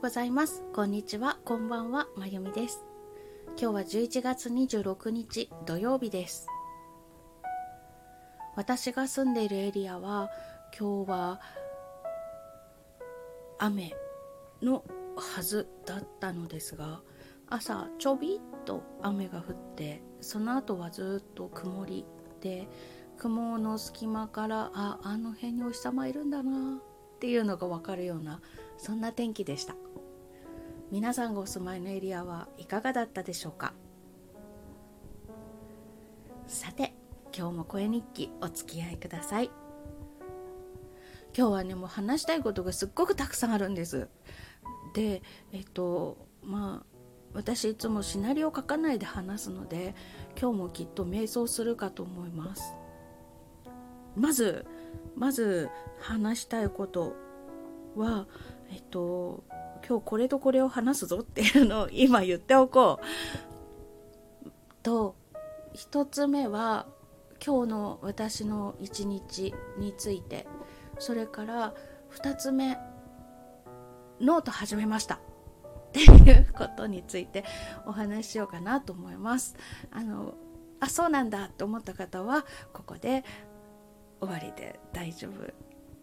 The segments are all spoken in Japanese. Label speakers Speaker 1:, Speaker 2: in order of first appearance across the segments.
Speaker 1: ございます。こんにちは。こんばんは。まゆみです。今日は11月26日土曜日です。私が住んでいるエリアは今日は雨のはずだったのですが朝ちょびっと雨が降ってその後はずっと曇りで雲の隙間からああの辺にお日様いるんだなっていうのが分かるようなそんな天気でした。皆さんがお住まいのエリアはいかがだったでしょうか？さて今日も声日記お付き合いください。今日はねもう話したいことがすっごくたくさんあるんです。でえっとまあ私いつもシナリオ書かないで話すので今日もきっと瞑想するかと思います。まずまず話したいことはえっと今日これとこれを話すぞっていうのを今言っておこう。と1つ目は今日の私の一日について。それから2つ目ノート始めました。っていうことについてお話ししようかなと思います。あのあそうなんだと思った方はここで終わりで大丈夫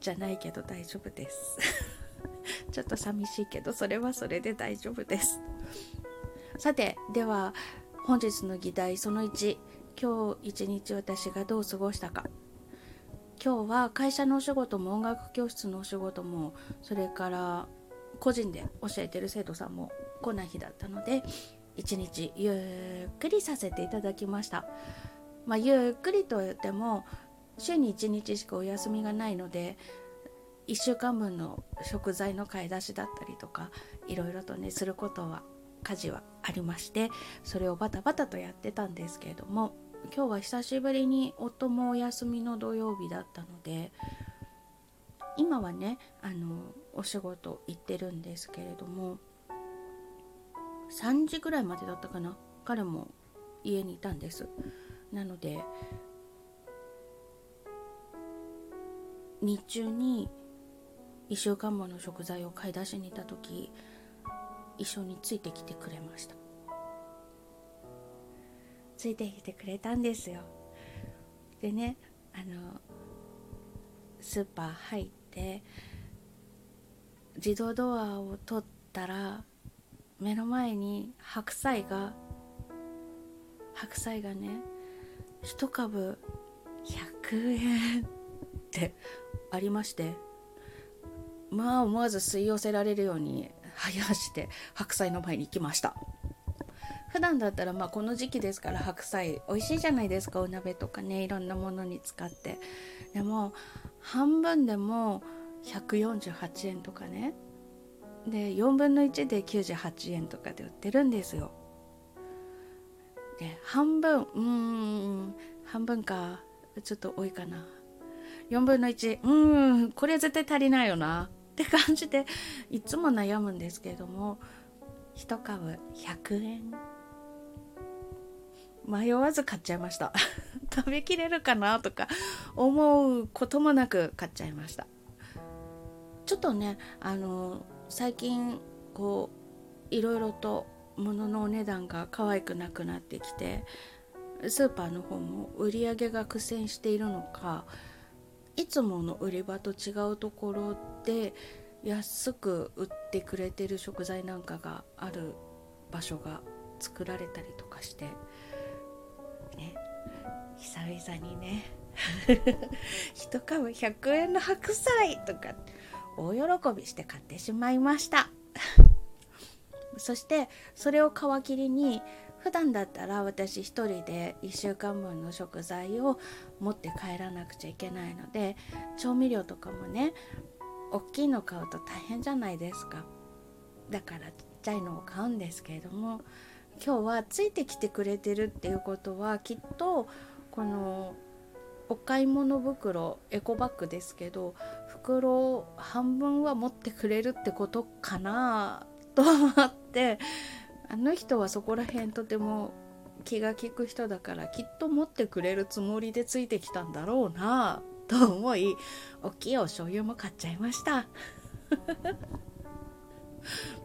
Speaker 1: じゃないけど大丈夫です。ちょっと寂しいけどそれはそれで大丈夫です。さてでは本日の議題その1今日一日私がどう過ごしたか。今日は会社のお仕事も音楽教室のお仕事もそれから個人で教えてる生徒さんも来ない日だったので一日ゆっくりさせていただきました。まあ、ゆっくりと言っても週に1日しかお休みがないので1週間分の食材の買い出しだったりとかいろいろとねすることは家事はありましてそれをバタバタとやってたんですけれども今日は久しぶりに夫もお休みの土曜日だったので今はねあのお仕事行ってるんですけれども3時ぐらいまでだったかな彼も家にいたんです。なので日中に1週間もの食材を買い出しに行った時一緒についてきてくれました。ついてきてくれたんですよ。でねあのスーパー入って自動ドアを取ったら目の前に白菜が白菜がね1株100円ってありまして。まあ思わず吸い寄せられるように早足で白菜の前に行きました。普段だったらまあこの時期ですから白菜美味しいじゃないですかお鍋とかねいろんなものに使って。でも半分でも148円とかね。で4分の1で98円とかで売ってるんですよ。で半分うーん半分かちょっと多いかな。4分の1うんこれ絶対足りないよな。って感じでいつも悩むんですけれども1株100円。迷わず買っちゃいました。食べきれるかなとか思うこともなく買っちゃいました。ちょっとねあの最近こういろいろと物のお値段が可愛くなくなってきてスーパーの方も売り上げが苦戦しているのかいつもの売り場と違うところで安く売ってくれてる食材なんかがある場所が作られたりとかしてね久々にね。1株100円の白菜とか大喜びして買ってしまいました。そしてそれを皮切りに普段だったら私一人で1週間分の食材を持って帰らなくちゃいけないので調味料とかもね大きいの買うと大変じゃないですか。だからちっちゃいのを買うんですけれども今日はついてきてくれてるっていうことはきっとこのお買い物袋エコバッグですけど袋半分は持ってくれるってことかなと思ってあの人はそこら辺とても気が利く人だからきっと持ってくれるつもりでついてきたんだろうな と思い大きいお醤油も買っちゃいました。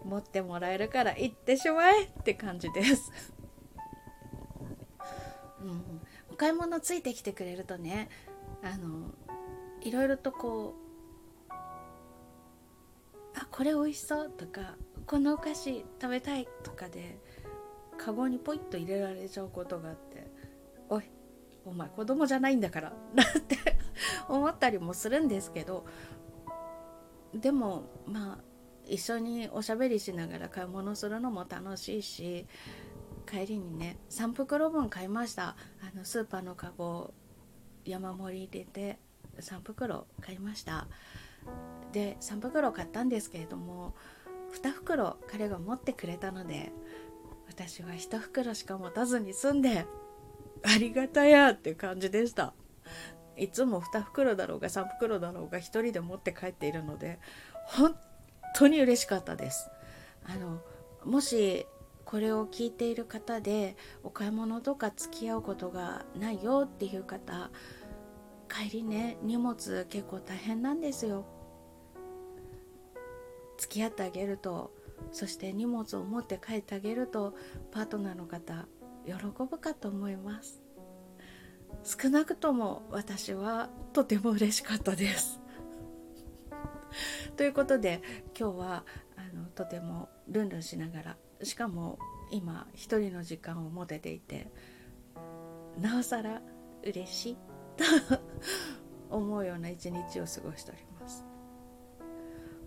Speaker 1: 持ってもらえるから行ってしまえって感じです。うん、お買い物ついてきてくれるとねあのいろいろとこうあこれ美味しそうとかこのお菓子食べたいとかでカゴにポイッと入れられちゃうことがあっておいお前子供じゃないんだから なんて思ったりもするんですけどでもまあ一緒におしゃべりしながら買い物するのも楽しいし帰りにね3袋分買いました。あのスーパーのカゴ山盛り入れて3袋買いました。で3袋買ったんですけれども2袋彼が持ってくれたので私は1袋しか持たずに済んでありがたやって感じでした。いつも2袋だろうが3袋だろうが1人で持って帰っているので本当に嬉しかったです。あのもしこれを聞いている方でお買い物とか付き合うことがないよっていう方帰りね荷物結構大変なんですよ。付き合ってあげるとそして荷物を持って帰ってあげるとパートナーの方喜ぶかと思います。少なくとも私はとても嬉しかったです。ということで今日はあのとてもルンルンしながらしかも今一人の時間を持てていてなおさら嬉しい。と 思うような一日を過ごしております。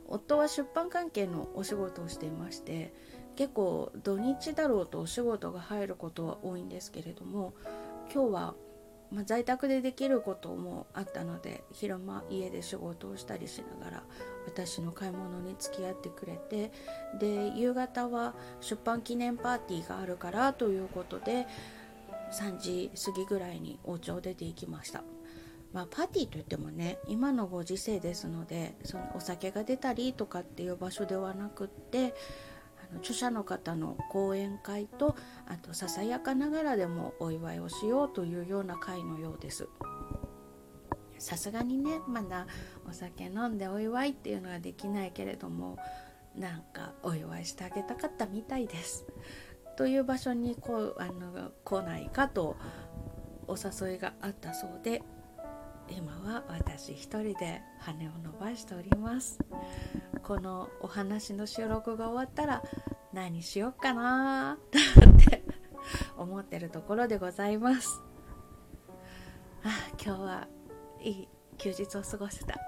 Speaker 1: 夫は出版関係のお仕事をしていまして結構土日だろうとお仕事が入ることは多いんですけれども今日はま、在宅でできることもあったので昼間家で仕事をしたりしながら私の買い物に付き合ってくれてで夕方は出版記念パーティーがあるからということで3時過ぎぐらいにお家を出て行きました。まあ、パーティーといってもね今のご時世ですのでそのお酒が出たりとかっていう場所ではなくってあの著者の方の講演会とあとささやかながらでもお祝いをしようというような会のようです。さすがにねまだお酒飲んでお祝いっていうのはできないけれどもなんかお祝いしてあげたかったみたいです。という場所にこうあの来ないかとお誘いがあったそうで今は私一人で羽を伸ばしております。このお話の収録が終わったら何しよっかなって思ってるところでございます。あ今日はいい休日を過ごせた。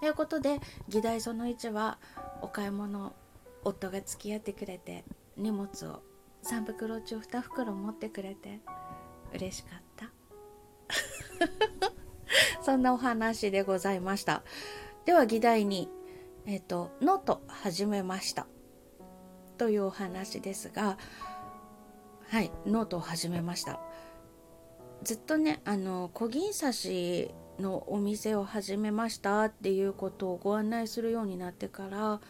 Speaker 1: ということで議題その1はお買い物夫が付き合ってくれて荷物を3袋中2袋持ってくれて嬉しかった。そんなお話でございました。では議題にえっ、ー、とノート始めました。というお話ですがはいノートを始めました。ずっとねあの小銀刺しのお店を始めましたっていうことをご案内するようになってから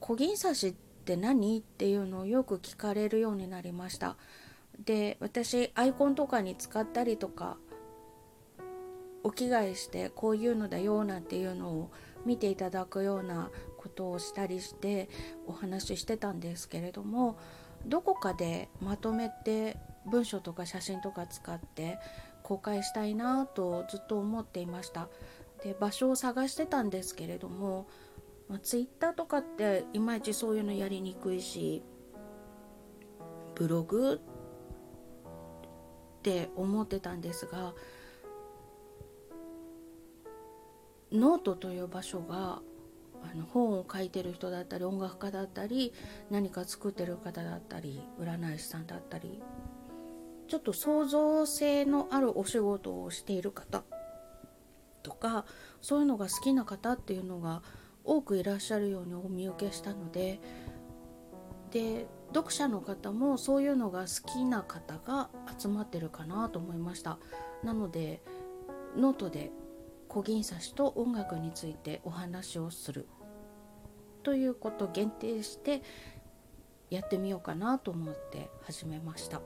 Speaker 1: 小銀刺しって何っていうのをよく聞かれるようになりました。で私アイコンとかに使ったりとかお着替えしてこういうのだよなんていうのを見ていただくようなことをしたりしてお話ししてたんですけれどもどこかでまとめて文章とか写真とか使って公開したいなとずっと思っていました。で場所を探してたんですけれども、まあ、Twitter とかっていまいちそういうのやりにくいしブログって思ってたんですがノートという場所があの本を書いてる人だったり音楽家だったり何か作ってる方だったり占い師さんだったりちょっと創造性のあるお仕事をしている方とかそういうのが好きな方っていうのが多くいらっしゃるようにお見受けしたのでで読者の方もそういうのが好きな方が集まってるかなと思いました。なのでノートで小銀刺しと音楽についてお話をする。ということを限定してやってみようかなと思って始めました。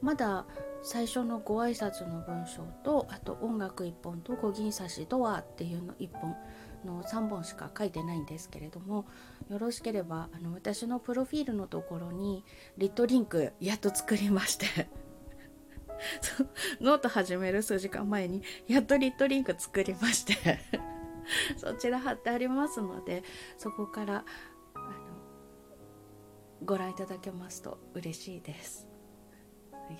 Speaker 1: まだ最初のご挨拶の文章とあと音楽1本と小銀刺しとはっていうの1本の3本しか書いてないんですけれどもよろしければあの私のプロフィールのところにlit.link やっと作りましてノート始める数時間前にやっと lit.link 作りまして そちら貼ってありますのでそこからあのご覧いただけますと嬉しいです。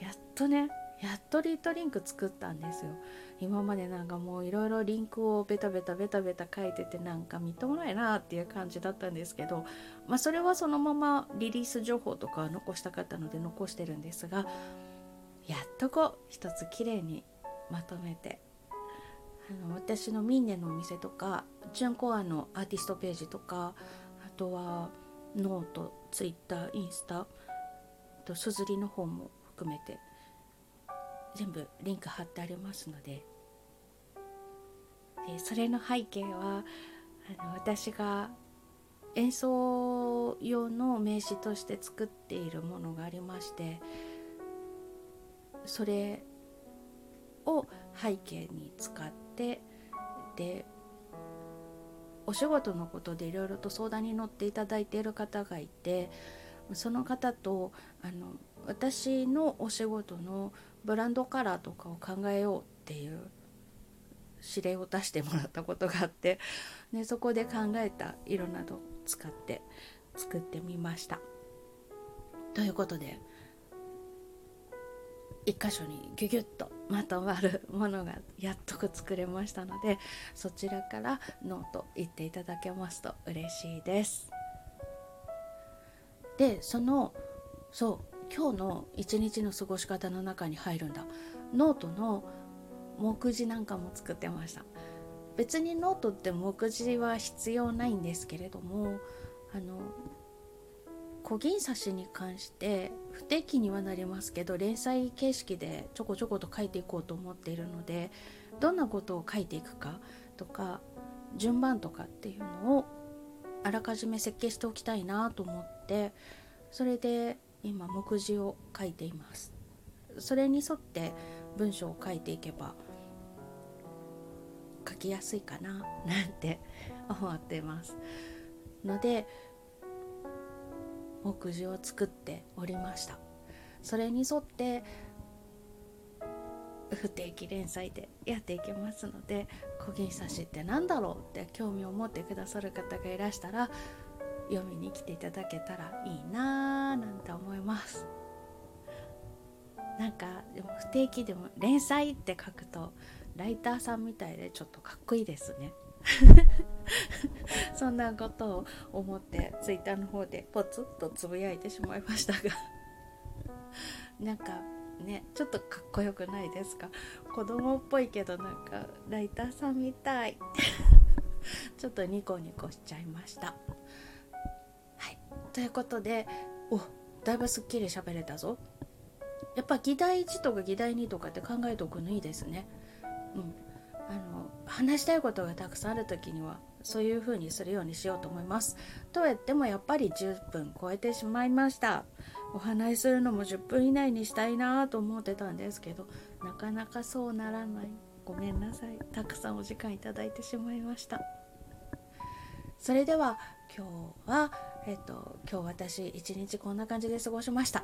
Speaker 1: やっとねやっと lit.link 作ったんですよ。今までなんかもういろいろリンクをベタベタベタベタ書いててなんかみっともないなっていう感じだったんですけど、まあ、それはそのままリリース情報とか残したかったので残してるんですがやっとこう一つきれいにまとめて。あの私のミンネのお店とかチュンコアのアーティストページとかあとはノートツイッターインスタとすずりの方も含めて全部リンク貼ってありますので。でそれの背景はあの私が演奏用の名刺として作っているものがありましてそれを背景に使ってでお仕事のことでいろいろと相談に乗っていただいている方がいてその方とあの私のお仕事のブランドカラーとかを考えようっていう指令を出してもらったことがあってでそこで考えた色などを使って作ってみました。ということで一箇所にギュギュッとまとまるものがやっとく作れましたのでそちらからノート言っていただけますと嬉しいです。でそのそう今日の一日の過ごし方の中に入るんだノートの目次なんかも作ってました別にノートって目次は必要ないんですけれどもこぎん刺しに関して不定期にはなりますけど連載形式でちょこちょこと書いていこうと思っているのでどんなことを書いていくかとか順番とかっていうのをあらかじめ設計しておきたいなと思ってそれで今目次を書いています。それに沿って文章を書いていけば書きやすいかななんて思ってます。ので目次を作っておりました。それに沿って不定期連載でやっていきますので小銀刺しって何だろうって興味を持ってくださる方がいらしたら読みに来ていただけたらいいなーなんて思います。なんかでも不定期でも連載って書くとライターさんみたいでちょっとかっこいいですね。そんなことを思ってツイッターの方でポツッとつぶやいてしまいましたが。なんかねちょっとかっこよくないですか？子供っぽいけどなんかライターさんみたい。ちょっとニコニコしちゃいました。はい。ということでおだいぶすっきり喋れたぞ。やっぱ議題1とか議題2とかって考えておくのいいですね。うん。話したいことがたくさんある時にはそういう風にするようにしようと思います。とは言ってもやっぱり10分超えてしまいました。お話しするのも10分以内にしたいなと思ってたんですけどなかなかそうならない。ごめんなさい。たくさんお時間いただいてしまいました。それでは今日はえっと今日私一日こんな感じで過ごしました。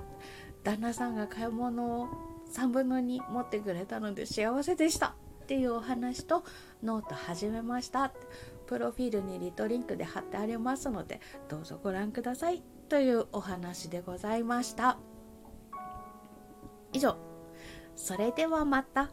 Speaker 1: 旦那さんが買い物を3分の2持ってくれたので幸せでした。っていうお話とノート始めました。プロフィールに lit.link で貼ってありますのでどうぞご覧ください。というお話でございました。以上。それではまた。